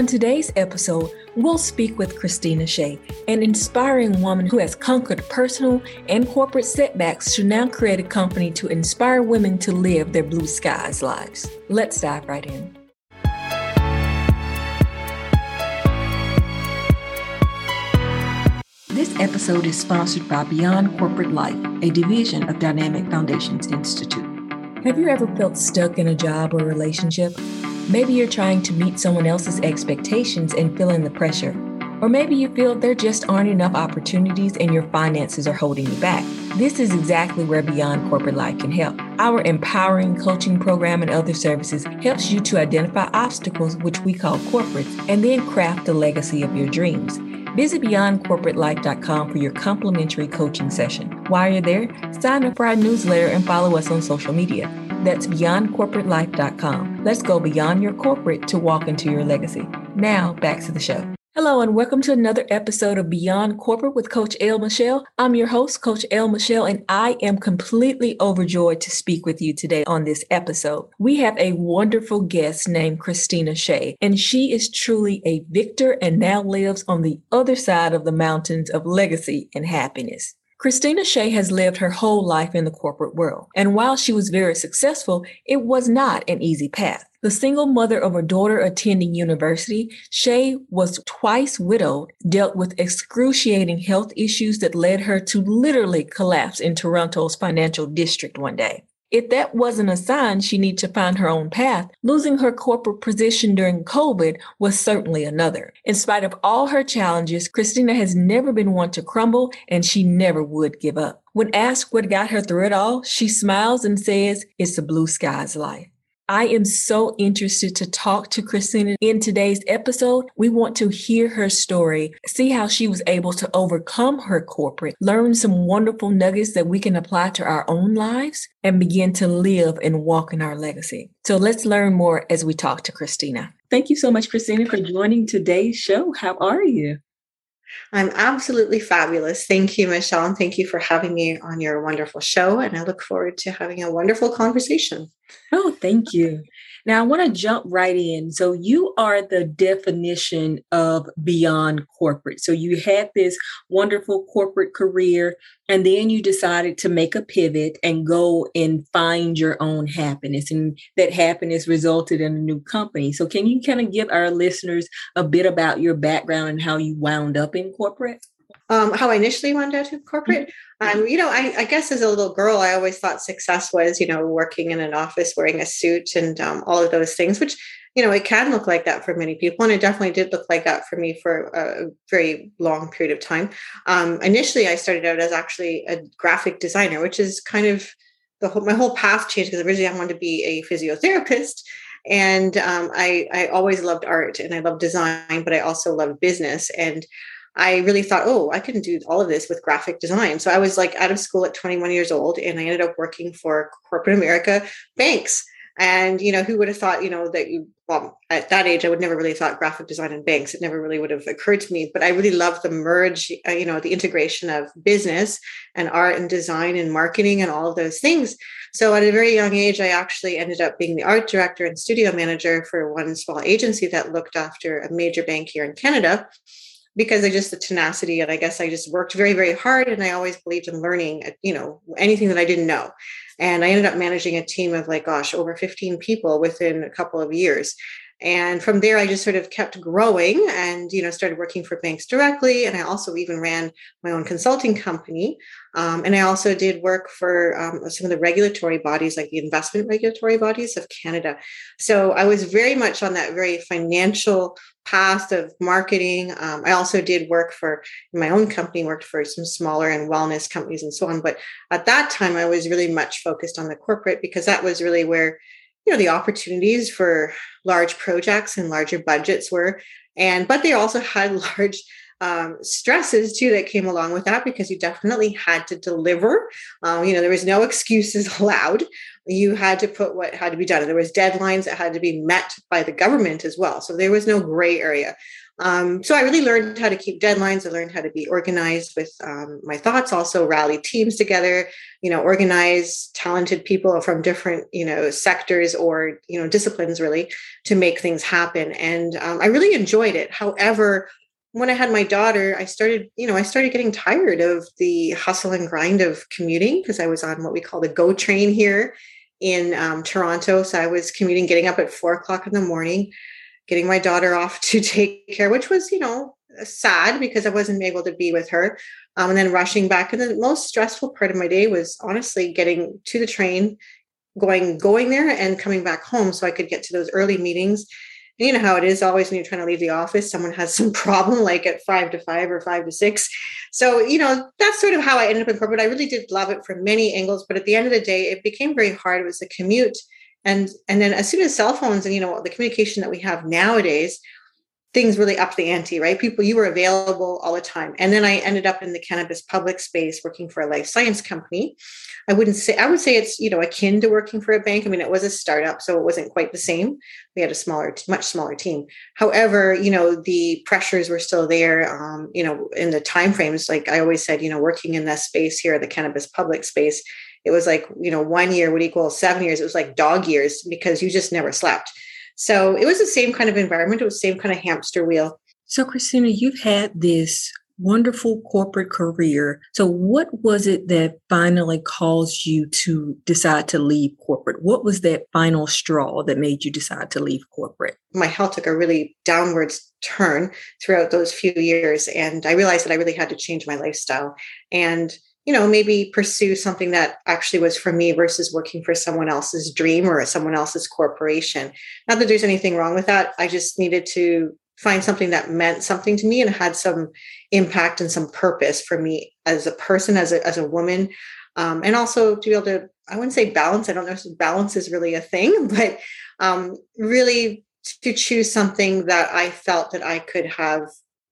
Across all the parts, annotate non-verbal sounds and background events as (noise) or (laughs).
On today's episode, we'll speak with Kristina Shea, an inspiring woman who has conquered personal and corporate setbacks to now create a company to inspire women to live their blue skies lives. Let's dive right in. This episode is sponsored by Beyond Corporate Life, a division of Dynamic Foundations Institute. Have you ever felt stuck in a job or relationship? Maybe you're trying to meet someone else's expectations and feeling the pressure. Or maybe you feel there just aren't enough opportunities and your finances are holding you back. This is exactly where Beyond Corporate Life can help. Our empowering coaching program and other services helps you to identify obstacles, which we call corporates, and then craft the legacy of your dreams. Visit beyondcorporatelife.com for your complimentary coaching session. While you're there, sign up for our newsletter and follow us on social media. That's beyondcorporatelife.com. Let's go beyond your corporate to walk into your legacy. Now, back to the show. Hello, and welcome to another episode of Beyond Corporate with Coach L. Michelle. I'm your host, Coach L. Michelle, and I am completely overjoyed to speak with you today on this episode. We have a wonderful guest named Kristina Shea, and she is truly a victor and now lives on the other side of the mountains of legacy and happiness. Kristina Shea has lived her whole life in the corporate world, and while she was very successful, it was not an easy path. The single mother of a daughter attending university, Shea was twice widowed, dealt with excruciating health issues that led her to literally collapse in Toronto's financial district one day. If that wasn't a sign she needed to find her own path, losing her corporate position during COVID was certainly another. In spite of all her challenges, Kristina has never been one to crumble and she never would give up. When asked what got her through it all, she smiles and says, It's a blue skies life. I am so interested to talk to Kristina in today's episode. We want to hear her story, see how she was able to overcome her corporate, learn some wonderful nuggets that we can apply to our own lives, and begin to live and walk in our legacy. So let's learn more as we talk to Kristina. Thank you so much, Kristina, for joining today's show. How are you? I'm absolutely fabulous. Thank you, Michelle. And thank you for having me on your wonderful show. And I look forward to having a wonderful conversation. Oh, thank you. Now, I want to jump right in. So, you are the definition of beyond corporate. So, you had this wonderful corporate career, and then you decided to make a pivot and go and find your own happiness. And that happiness resulted in a new company. So, can you kind of give our listeners a bit about your background and how you wound up in corporate? Um, how I initially wound up in corporate. Um, you know, I, I, guess as a little girl, I always thought success was, you know, working in an office, wearing a suit, and um, all of those things. Which, you know, it can look like that for many people, and it definitely did look like that for me for a very long period of time. Um, initially, I started out as actually a graphic designer, which is kind of the whole, my whole path changed because originally I wanted to be a physiotherapist and um, I, I always loved art and I loved design, but I also loved business. And I really thought, oh, I can do all of this with graphic design. So I was like out of school at 21 years old and I ended up working for corporate America banks. And, you know, who would have thought, you know, that you, well, at that age, I would never really thought graphic design and banks. It never really would have occurred to me. But I really love the merge, uh, you know, the integration of business and art and design and marketing and all of those things. So at a very young age, I actually ended up being the art director and studio manager for one small agency that looked after a major bank here in Canada because I just the tenacity and I guess I just worked very very hard and I always believed in learning uh, you know anything that I didn't know. And I ended up managing a team of like gosh over 15 people within a couple of years and from there i just sort of kept growing and you know started working for banks directly. And i also even ran my own consulting company. Um, and i also did work for um, some of the regulatory bodies like the investment regulatory bodies of canada. So i was very much on that very financial path of marketing. Um, i also did work for my own company worked for some smaller and wellness companies and so on. But at that time i was really much focused on the corporate because that was really where you know the opportunities for large projects and larger budgets were and but they also had (laughs) large um, stresses too that came along with that because you definitely had to deliver. Um, you know there was no excuses (laughs) allowed. You had to put what had to be done and there was deadlines that had to be met by the government as well. So there was no gray area Um, so I really learned how to keep deadlines. I learned how to be organized with um, my thoughts, also rally teams together, you know, organize talented people from different, you know, sectors or, you know, disciplines really to make things happen. And um, I really enjoyed it. However, when I had my daughter, I started, you know, I started getting tired of the hustle and grind of commuting because I was on what we call the GO train here in um, Toronto. So I was commuting, getting up at four o'clock in the morning, getting my daughter off to (laughs) take care, which was, you know, sad because I wasn't able to be with her. Um, and then rushing back. And the most stressful part of my day was honestly getting to the train, going going there and coming back home so I could get to those early meetings And you know how it is always when you're trying to leave the office someone has (laughs) some problem like at five to five or five to six so you know that's sort of how i ended up in corporate i really did love it from many angles but at the end of the day it became very hard it was a commute and and then as soon as cell phones and you know the communication that we have nowadays things really upped the ante, right? People, you were available all the time. And then I ended up in the cannabis public space working for a life science company. I wouldn't say, I would say it's, you know, akin to working for a bank. I mean, it was a startup, so it wasn't quite the same. We had a smaller, much smaller team. However, you know, the pressures were still there. Um, you know, in the time frames, like I always said, you know, working in that space here, the cannabis public space, it was like, you know, one year would equal seven years. It was like dog years because you just never slept so it was the same kind of environment. It was the same kind of hamster wheel. So, Kristina, you've had this wonderful corporate career. So, what was it that finally caused you to decide to leave corporate? What was that final straw that made you decide to leave corporate? My health took a really downwards turn throughout those few years. And I realized that I really had to change my lifestyle. And you know, maybe pursue something that actually was for me versus working for someone else's dream or someone else's corporation. Not that there's anything wrong with that. I just needed to find something that meant something to me and had some impact and some purpose for me as a person, as a, as a woman. Um, and also to be able to, I wouldn't say balance. I don't know if balance is really a thing, (laughs) but um, really to choose something that I felt that I could have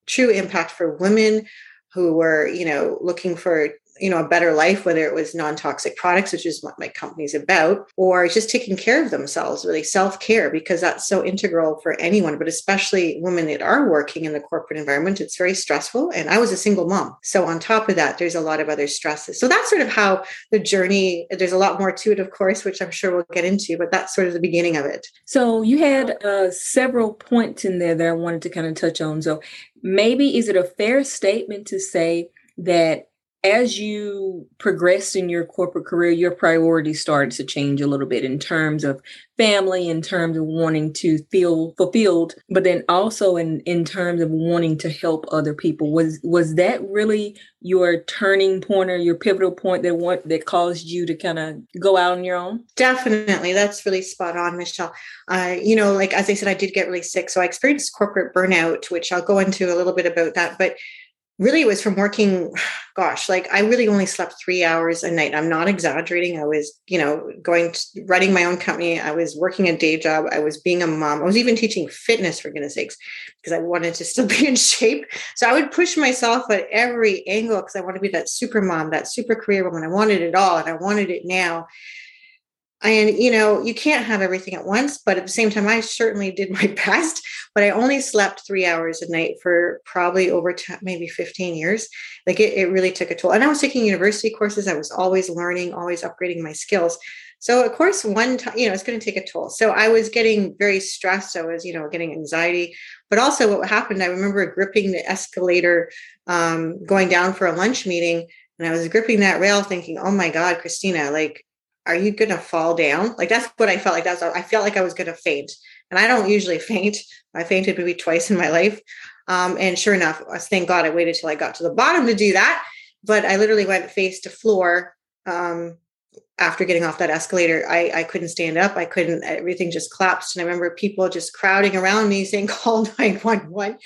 true impact for women who were, you know, looking for you know a better life whether it was non-toxic products which is what my company's about or just taking care of themselves really self-care because that's so integral for anyone but especially women that are working in the corporate environment it's very stressful. And i was a single mom. So on top of that there's a lot of other stresses. So that's sort of how the journey there's a lot more to it of course which i'm sure we'll get into but that's sort of the beginning of it. So you had uh, several points in there that i wanted to kind of touch on. So maybe is it a fair statement to say that as you progressed in your corporate career, your priorities started to change a little bit in terms of family, in terms of wanting to feel fulfilled, but then also in, in terms of wanting to help other people. Was was that really your turning point or your pivotal point that want that caused you to kind of go out on your own? Definitely. That's really spot on, Michelle. Uh, you know, like as I said, I did get really sick. So I experienced corporate burnout, which I'll go into a little bit about that. But really it was from working (sighs) gosh like i really only slept three hours a night. I'm not exaggerating. I was you know going to, running my own company. I was working a day job. I was being a mom. I was even teaching fitness for goodness sakes because i wanted to (laughs) still be in shape. So i would push myself at every angle because i wanted to be that super mom that super career woman. I wanted it all and i wanted it now and you know you can't have everything at once but at the same time i certainly did (laughs) my best but i only slept three hours a night for probably over t- maybe 15 years. Like it, it really took a toll. And i was taking university courses. I was always learning always upgrading my skills. So of course one time you know it's going to take a toll. So i was getting very stressed. I was you know getting anxiety. But also what happened i remember gripping the escalator um, going down for a lunch meeting and i was gripping that rail thinking oh my god kristina like are you going to fall down? Like that's what I felt like. That's I felt like I was going to faint, and I don't usually faint. I fainted maybe twice in my life, um, and sure enough, thank God I waited till I got to the bottom to do that. But I literally went face to floor um, after getting off that escalator. I, I couldn't stand up. I couldn't. Everything just collapsed, and I remember people just crowding around me saying, (laughs) "Call nine one one."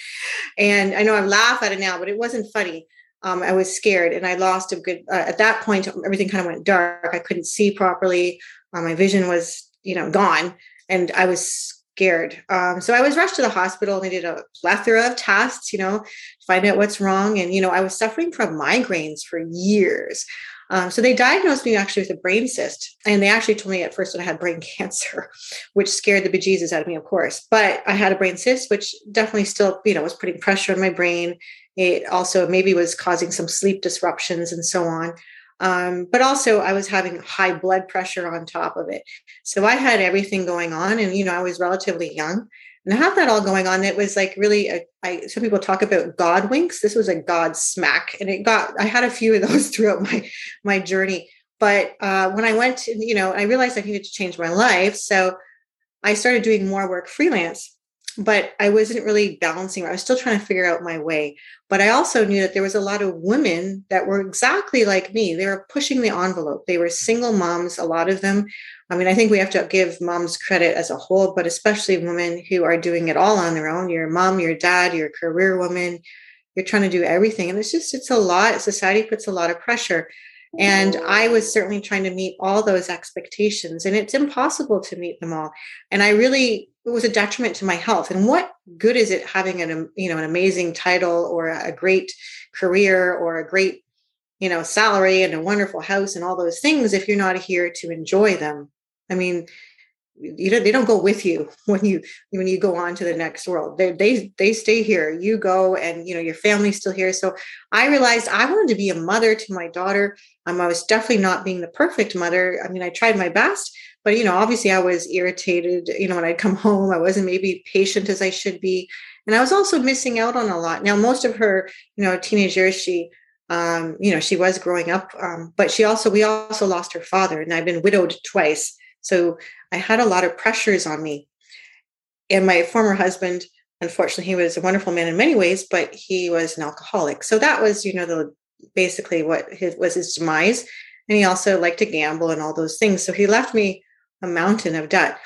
And I know I laugh at it now, but it wasn't funny um, I was scared and I lost a good, uh, at that point, everything kind of went dark. I couldn't see properly. Uh, my vision was, you know, gone. And I was scared. Um, so I was rushed to the hospital and they did a plethora of tests, you know, find out what's wrong. And, you know, I was suffering from migraines for years. Um, so they diagnosed me actually with a brain cyst. And they actually told me at first that I had brain (laughs) cancer, which scared the bejesus out of me, of course. But I had a brain cyst, which definitely still, you know, was putting pressure on my brain. It also maybe was causing some sleep disruptions and so on. Um, but also I was having high blood pressure on top of it. So I had everything going on and, you know, I was relatively young and I had that all going on. It was like really, a, I, some people talk about God winks. This was a God smack. And it got, I had a few of those (laughs) throughout my, my journey. But uh, when I went, to, you know, I realized I needed to change my life. So I started doing more work freelance but I wasn't really balancing. I was still trying to figure out my way. But I also knew that there was a lot of women that were exactly like me. They were pushing the envelope. They were single moms, a lot of them. I mean, I think we have to give moms credit as a whole, but especially women who are doing it all on their own. Your mom, your dad, your career woman, you're trying to do everything. And it's just, it's a lot. Society puts a lot of pressure. And I was certainly trying to meet all those expectations, and it's impossible to meet them all. And I really it was a detriment to my health. And what good is it having an you know an amazing title or a great career or a great you know salary and a wonderful house and all those things if you're not here to enjoy them? I mean, you know they don't go with you (laughs) when you when you go on to the next world. They they they stay here. You go and you know your family's still here. So i realized i wanted to be a mother to my daughter. Um, i was definitely not being the perfect mother. I mean i tried my best but you know obviously i was irritated you know when i'd come (laughs) home. I wasn't maybe patient as i should be. And i was also missing out on a lot. Now most of her you know teenage years she um, you know she was growing up um, but she also we also lost her father and i've been widowed twice so I had a lot of pressures on me. And my former husband, unfortunately, he was a wonderful man in many ways, but he was an alcoholic. So that was, you know, the basically what his was his demise. And he also liked to gamble and all those things. So he left me a mountain of debt.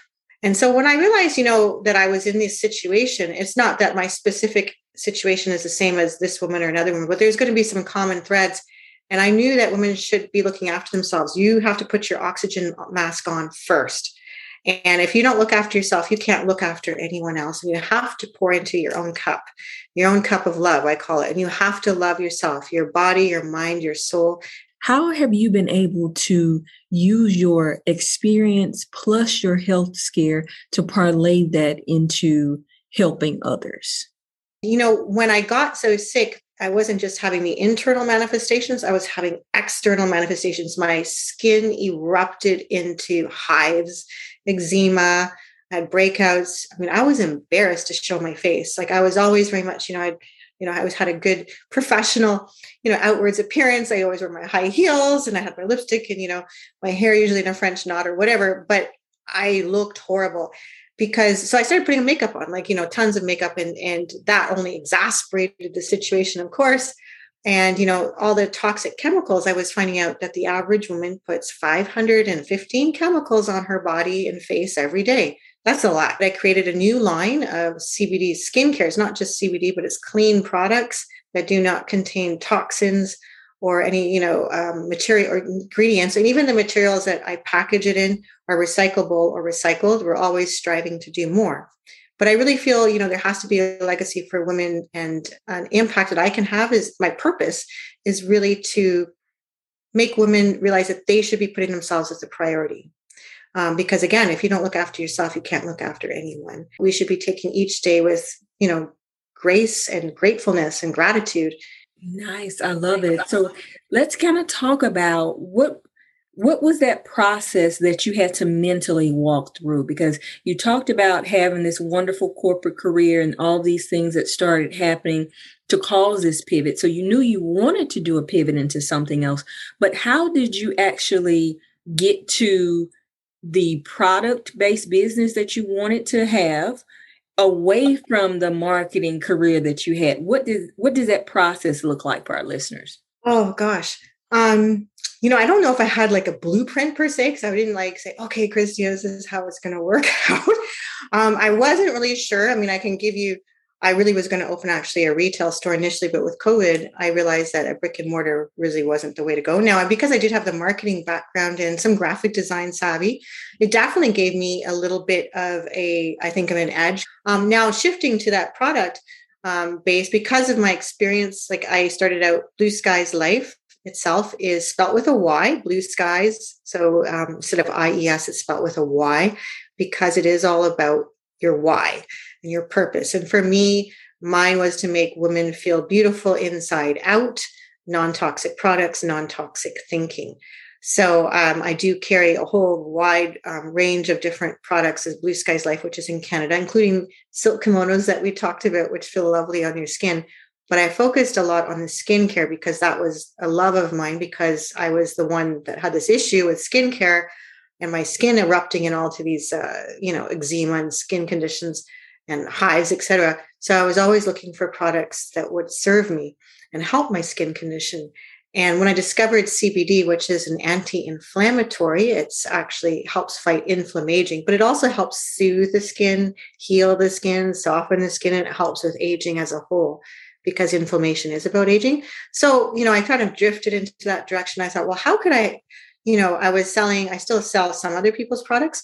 And so when I realized, you know, that I was in this situation, it's not that my specific situation is the same as this woman or another woman, but there's going to be some common threads and I knew that women should be looking after themselves. You have to put your oxygen mask on first. And if you don't look after yourself, you can't look after anyone else. And you have to pour into your own cup, your own cup of love, I call it. And you have to love yourself, your body, your mind, your soul. How have you been able to use your experience plus your health scare to parlay that into helping others? You know, when I got so sick, I wasn't just having the internal manifestations, I was having external manifestations. My skin erupted into hives, eczema, I had breakouts. I mean, I was embarrassed to show my face. Like I was always very much, you know, I'd, you know, I always had a good professional, you know, outwards appearance. I always wore my high heels and I had my lipstick and, you know, my hair usually in a French knot or whatever, but I looked horrible because so I started putting makeup on, like, you know, tons of makeup, and and that only exasperated the situation, of course. And you know, all the toxic chemicals, I was finding out that the average woman puts 515 chemicals on her body and face every day. That's a lot. I created a new line of CBD skincare. It's not just CBD, but it's clean products that do not contain toxins or any you know um, material or ingredients and even the materials that i package it in are recyclable or recycled. We're always striving to do more. But i really feel you know there has to be a legacy for women and an impact that i can have is my purpose is really to make women realize that they should be putting themselves as a priority. Um, because again if you don't look after yourself you can't look after anyone. We should be taking each day with you know grace and gratefulness and gratitude Nice. I love it. So let's kind of talk about what what was that process that you had to mentally walk through because you talked about having this wonderful corporate career and all these things that started happening to cause this pivot so you knew you wanted to do a pivot into something else but how did you actually get to the product based business that you wanted to have away from the marketing career that you had what does what does that process look like for our listeners? Oh gosh. Um you know i don't know if i had like a blueprint per se because i didn't like say okay christy this is how it's going to work (laughs) out. Um i wasn't really sure. I mean i can give you I really was going to open actually a retail store initially, but with COVID, I realized that a brick and mortar really wasn't the way to go. Now, because I did have the marketing background and some graphic design savvy, it definitely gave me a little bit of a, I think, of an edge. Um, now, shifting to that product um, base, because of my experience, like I started out BlueSkys Life itself is spelt with a Y, BlueSkys. So um, instead of IES, it's spelt with a Y because it is all about your why and your purpose. And for me, mine was to make women feel beautiful inside out, non toxic products, non toxic thinking. So um, I do carry a whole wide um, range of different products as BlueSkys Life, which is in Canada, including silk kimonos that we talked about, which feel lovely on your skin. But I focused a lot on the skincare because that was a love of mine because I was the one that had this issue with skincare and my skin erupting in all to these, uh, you know, eczema and skin conditions and hives, etc. So I was always looking for products that would serve me and help my skin condition. And when I discovered CBD, which is an anti-inflammatory, it's actually helps fight inflammation, but it also helps soothe the skin, heal the skin, soften the skin, and it helps with aging as a whole because inflammation is about aging. So, you know, I kind of drifted into that direction. I thought, well, how could I, you know, I was selling, I still sell some other people's products,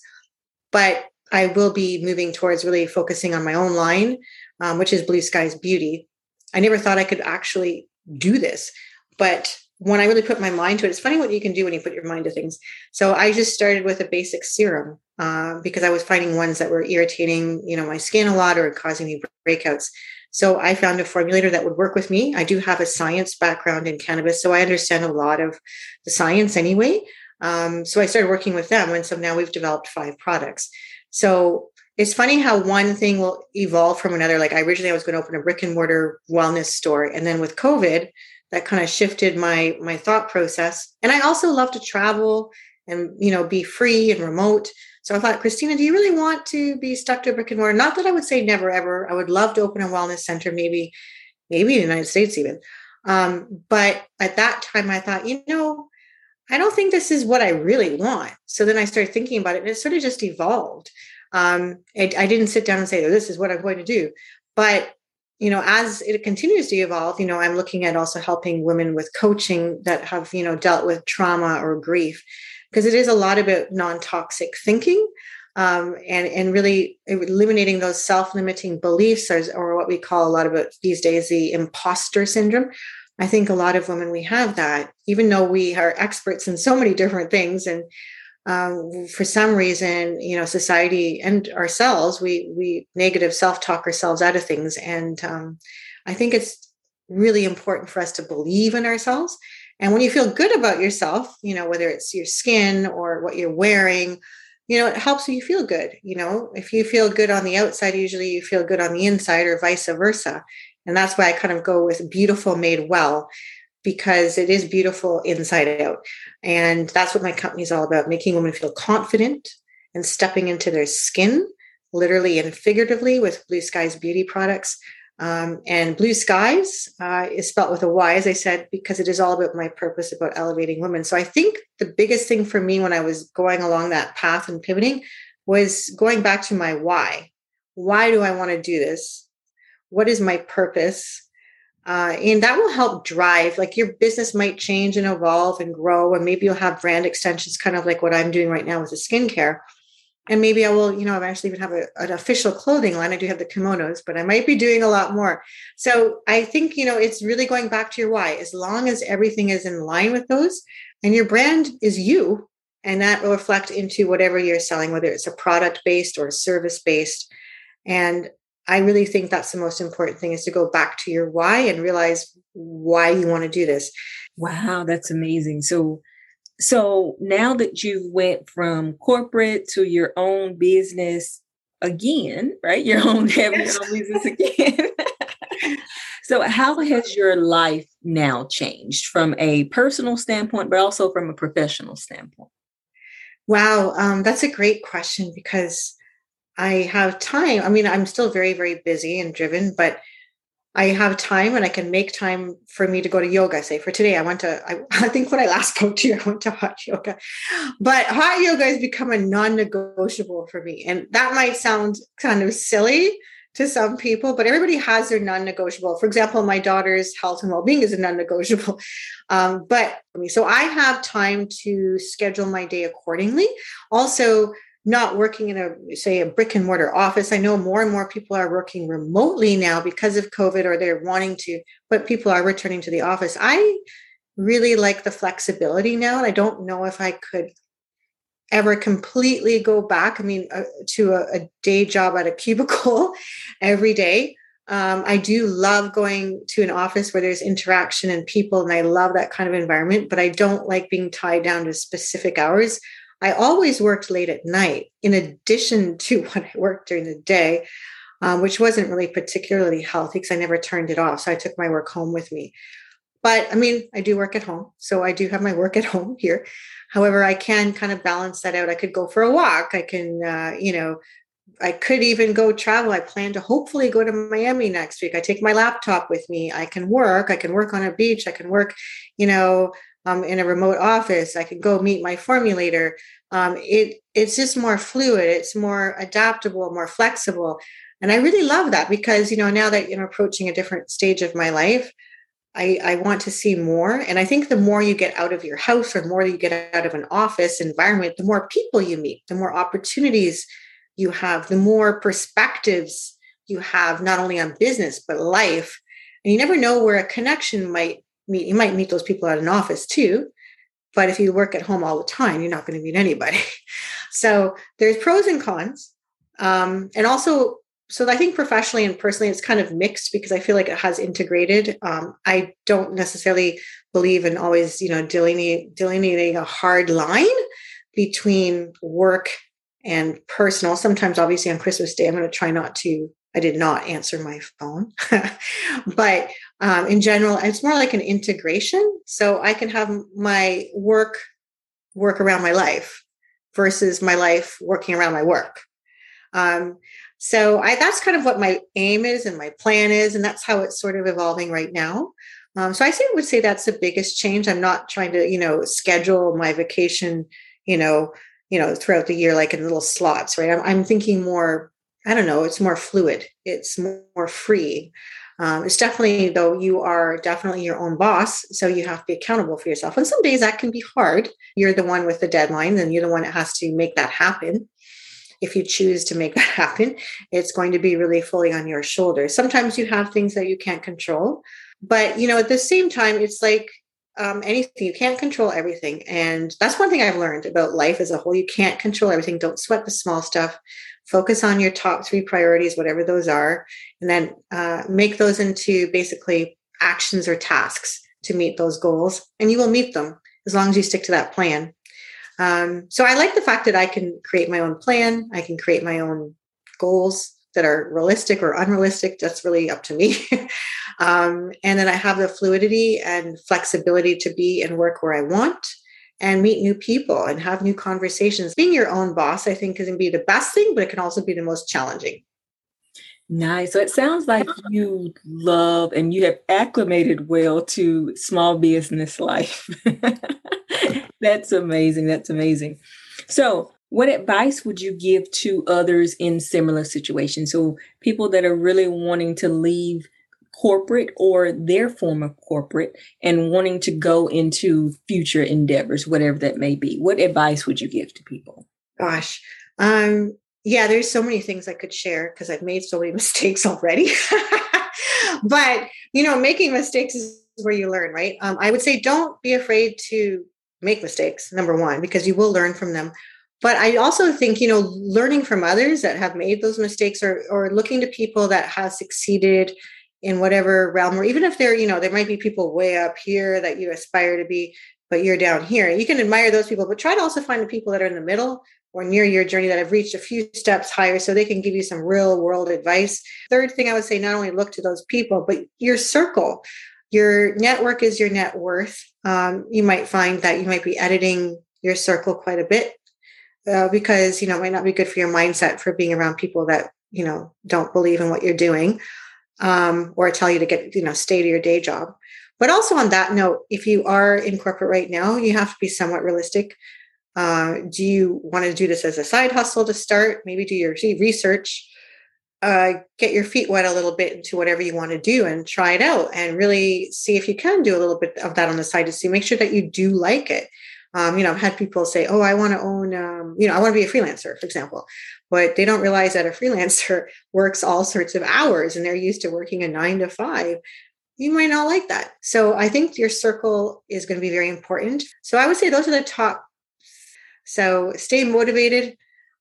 but I will be moving towards really focusing on my own line, um, which is BlueSkys Beauty. I never thought I could actually do this, but when I really put my mind to it, it's funny what you can do when you put your mind to things. So I just started with a basic serum uh, because I was finding ones that were irritating, you know, my skin a lot or causing me breakouts. So I found a formulator that would work with me. I do have a science background in cannabis, so I understand a lot of the science anyway. Um, so I started working with them, and so now we've developed five products. So it's funny how one thing will evolve from another. Like I originally I was going to open a brick and mortar wellness store, and then with COVID, that kind of shifted my my thought process. And I also love to travel and you know be free and remote. So I thought, Kristina, do you really want to be stuck to brick and mortar? Not that I would say never ever. I would love to open a wellness center, maybe, maybe in the United States even. Um, but at that time, I thought, you know, I don't think this is what I really want. So then I started thinking about it and it sort of just evolved. Um, it, I didn't sit down and say, oh, this is what I'm going to do. But, you know, as it continues to evolve, you know, I'm looking at also helping women with coaching that have, you know, dealt with trauma or grief, because it is a lot about non toxic thinking. Um, and and really eliminating those self-limiting beliefs or, or what we call a lot of these days the imposter syndrome I think a lot of women we have that, even though we are experts in so many different things, and um, for some reason, you know, society and ourselves, we we negative self talk ourselves out of things, and um, I think it's really important for us to believe in ourselves. And when you feel good about yourself, you know, whether it's your skin or what you're wearing, you know, it helps you feel good. You know, if you feel good on the outside, usually you feel good on the inside, or vice versa. And that's why I kind of go with beautiful made well because it is beautiful inside out. And that's what my company is all about making women feel confident and stepping into their skin, literally and figuratively, with BlueSkys beauty products. Um, and BlueSkys uh, is spelled with a Y, as I said, because it is all about my purpose about elevating women. So I think the biggest thing for me when I was going along that path and pivoting was going back to my why. Why do I want to do this? What is my purpose? Uh, and that will help drive like your business might change and evolve and grow and maybe you'll have brand extensions kind of like what i'm doing right now with the skincare. And maybe i will you know eventually even have a, an official clothing line. I do have the kimonos but i might be doing a lot more. So i think you know it's really going back to your why. As long as everything is in line with those and your brand is you and that will reflect into whatever you're selling whether it's a product based or a service based and I really think that's the most important thing is to go back to your why and realize why you want to do this. Wow, that's amazing. So so now that you've went from corporate to your own business again, right? Your own (laughs) having yes. your own business again. (laughs) so how has your life now changed from a personal standpoint, but also from a professional standpoint? Wow, um, that's a great question because I have time. I mean, I'm still very, very busy and driven, but I have time and I can make time for me to go to yoga. Say for today, I went to, I, (laughs) I think when I last spoke to you, I went to hot yoga. But hot yoga has become a non negotiable for me. And that might sound kind of silly to some people, but everybody has their non-negotiable. For example, my daughter's health and well-being is a non-negotiable. (laughs) Um, but so I have time to schedule my day accordingly. Also, not working in a say a brick and mortar office. I know more and more people are working remotely now because of COVID, or they're wanting to, but people are returning to the office. I really like the flexibility now, and I don't know if I could ever completely go back. I mean, uh, to a, a, day job at a (laughs) cubicle every day. Um, I do love going to an office where there's interaction and people, and I love that kind of environment, but I don't like being tied down to specific hours. I always worked late at night, in addition (laughs) to what I worked during the day, um, which wasn't really particularly healthy because I never turned it off. So I took my work home with me. But I mean, I do work at home. So I do have my work at (laughs) home here. However, I can kind of balance that out. I could go for a walk. I can, uh, you know, I could even go travel. I plan to hopefully go to Miami next week. I take my laptop with me. I can work. I can work on a beach. I can work, you know, um, in a remote office. I can go meet my formulator. Um, it it's just more fluid. It's more adaptable, more flexible, and I really love that because you know now that you know approaching a different stage of my life, I, I want to see more. And I think the more you get out of your house or more you get out of an office environment, the more people you meet, the more opportunities you have, the more perspectives you have, not only on business, but life. And you never know where a connection might meet. You might meet those people at an office too. But if you work at home all the time, you're not going to meet anybody. (laughs) so there's pros and cons. Um, and also so I think professionally and personally, it's kind of mixed because I feel like it has integrated. Um, I don't necessarily believe in always, you know, delineating, delineating a hard line between work and personal. Sometimes, obviously, on Christmas Day, I'm going to try not to. I did not answer my phone, (laughs) but um, in general, it's more like an integration. So I can have my work work around my life versus my life working around my work. Um, so I, that's kind of what my aim is and my plan is, and that's how it's sort of evolving right now. Um, so I say, would say that's the biggest change. I'm not trying to, you know, schedule my vacation, you know, you know, throughout the year like in little slots, right? I'm, I'm thinking more. I don't know. It's more fluid. It's more free. Um, it's definitely though you are definitely your own boss, so you have to be accountable for yourself. And some days that can be hard. You're the one with the deadline, and you're the one that has to make that happen if you choose to make (laughs) that happen, it's going to be really fully on your shoulders. Sometimes you have things that you can't control, but you know, at the same time, it's like um, anything you can't control everything, and that's one thing I've learned about life as a whole. You can't control everything. Don't sweat the small stuff. Focus on your top three priorities, whatever those are, and then uh, make those into basically actions or tasks to meet those goals, and you will meet them as long as you stick to that plan. Um, so I like the fact that I can create my own plan. I can create my own goals that are realistic or unrealistic. That's really up to me. (laughs) um, and then I have the fluidity and flexibility to be and work where I want and meet new people and have new conversations. Being your own boss, I think, can be the best thing, but it can also be the most challenging. Nice. So it sounds like you love and you have acclimated well to small business life. (laughs) That's amazing. That's amazing. So, what advice would you give to others in similar situations? So, people that are really wanting to leave corporate or their form of corporate and wanting to go into future endeavors, whatever that may be. What advice would you give to people? Gosh, um, yeah, there's so many things I could share because I've made so many (laughs) mistakes already. but you know, making mistakes is where you learn, right? Um, I would say don't be afraid to make mistakes, number one, because you will learn from them. But I also think, you know, learning from others that have made those mistakes or, or looking to people that have succeeded in whatever realm, or even if they're, you know, there might be people way up here that you aspire to be, but you're down here. You can admire those people, but try to also find the people that are in the middle or near your journey that have reached a few steps higher so they can give you some real world advice. Third thing I would say, not only look to those people, but your circle your network is your net worth. Um, you might find that you might be editing your circle quite a bit uh, because you know it might not be good for your mindset for being around people that you know don't believe in what you're doing um, or tell you to get you know stay to your day job. But also on that note, if you are in corporate right now, you have to be somewhat realistic. Uh, do you want to do this as a side hustle to start? Maybe do your research uh, get your feet wet a little bit into whatever you want to do and try it out and really see if you can do a little bit of that on the side to see make sure that you do like it um, you know i've had people say oh i want to own um, you know i want to be a freelancer for example. But they don't realize that a freelancer (laughs) works all sorts of hours and they're used to working a nine to five. You might not like that. So i think your circle is going to be very important. So i would say those are the top so stay motivated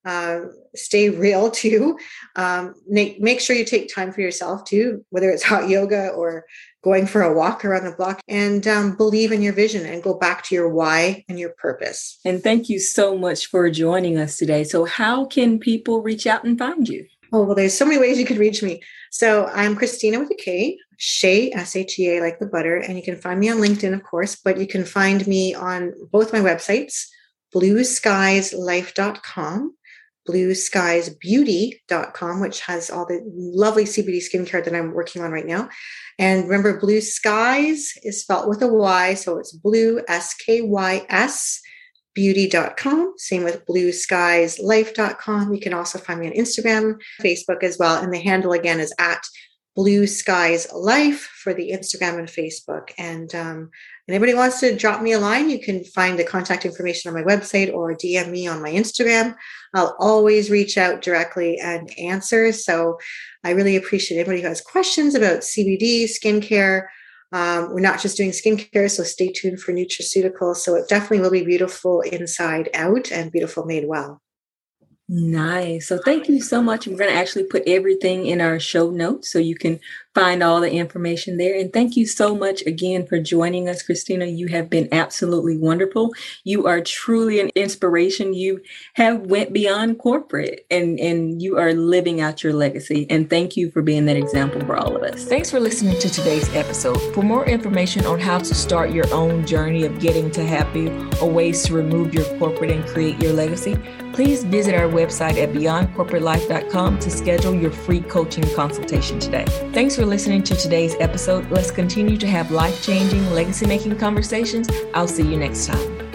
uh, stay real too. (laughs) Um, make, make sure you take time for yourself too, whether it's hot yoga or going for a walk around the block and um, believe in your vision and go back to your why and your purpose. And thank you so much for joining us today. So, how can people reach out and find you? Oh, well, there's so many ways you could reach me. So I'm Kristina with a K, Shea, S H E A, like the butter. And you can find me on LinkedIn, of course, but you can find me on both my websites, blueskyslife.com blueskysbeauty.com, which has all the lovely CBD skincare that I'm working on right now. And remember, BlueSkys is spelled with a Y, so it's blue, S K Y S, beauty.com. Same with blueskyslife.com. You can also find me on Instagram, Facebook as well. And the handle again is at BlueSkys Life for the Instagram and Facebook. And um, anybody wants to drop me a line, you can find the contact information on my website or DM me on my Instagram. I'll always reach out directly and answer. So I really appreciate anybody who has questions about CBD, skincare. Um, we're not just doing skincare, so stay tuned for nutraceuticals. So it definitely will be beautiful inside out and beautiful made well. Nice. So thank you so much. We're going to actually put everything in our show notes so you can find all the information there. And thank you so much again for joining us, Kristina. You have been absolutely wonderful. You are truly an inspiration. You have went beyond corporate and, and you are living out your legacy. And thank you for being that example for all of us. Thanks for listening to today's episode. For more information on how to start your own journey of getting to happy or ways to remove your corporate and create your legacy, please visit our website at beyondcorporatelife.com to schedule your free coaching consultation today. Thanks for listening to today's episode. Let's continue to have life changing, legacy making conversations. I'll see you next time.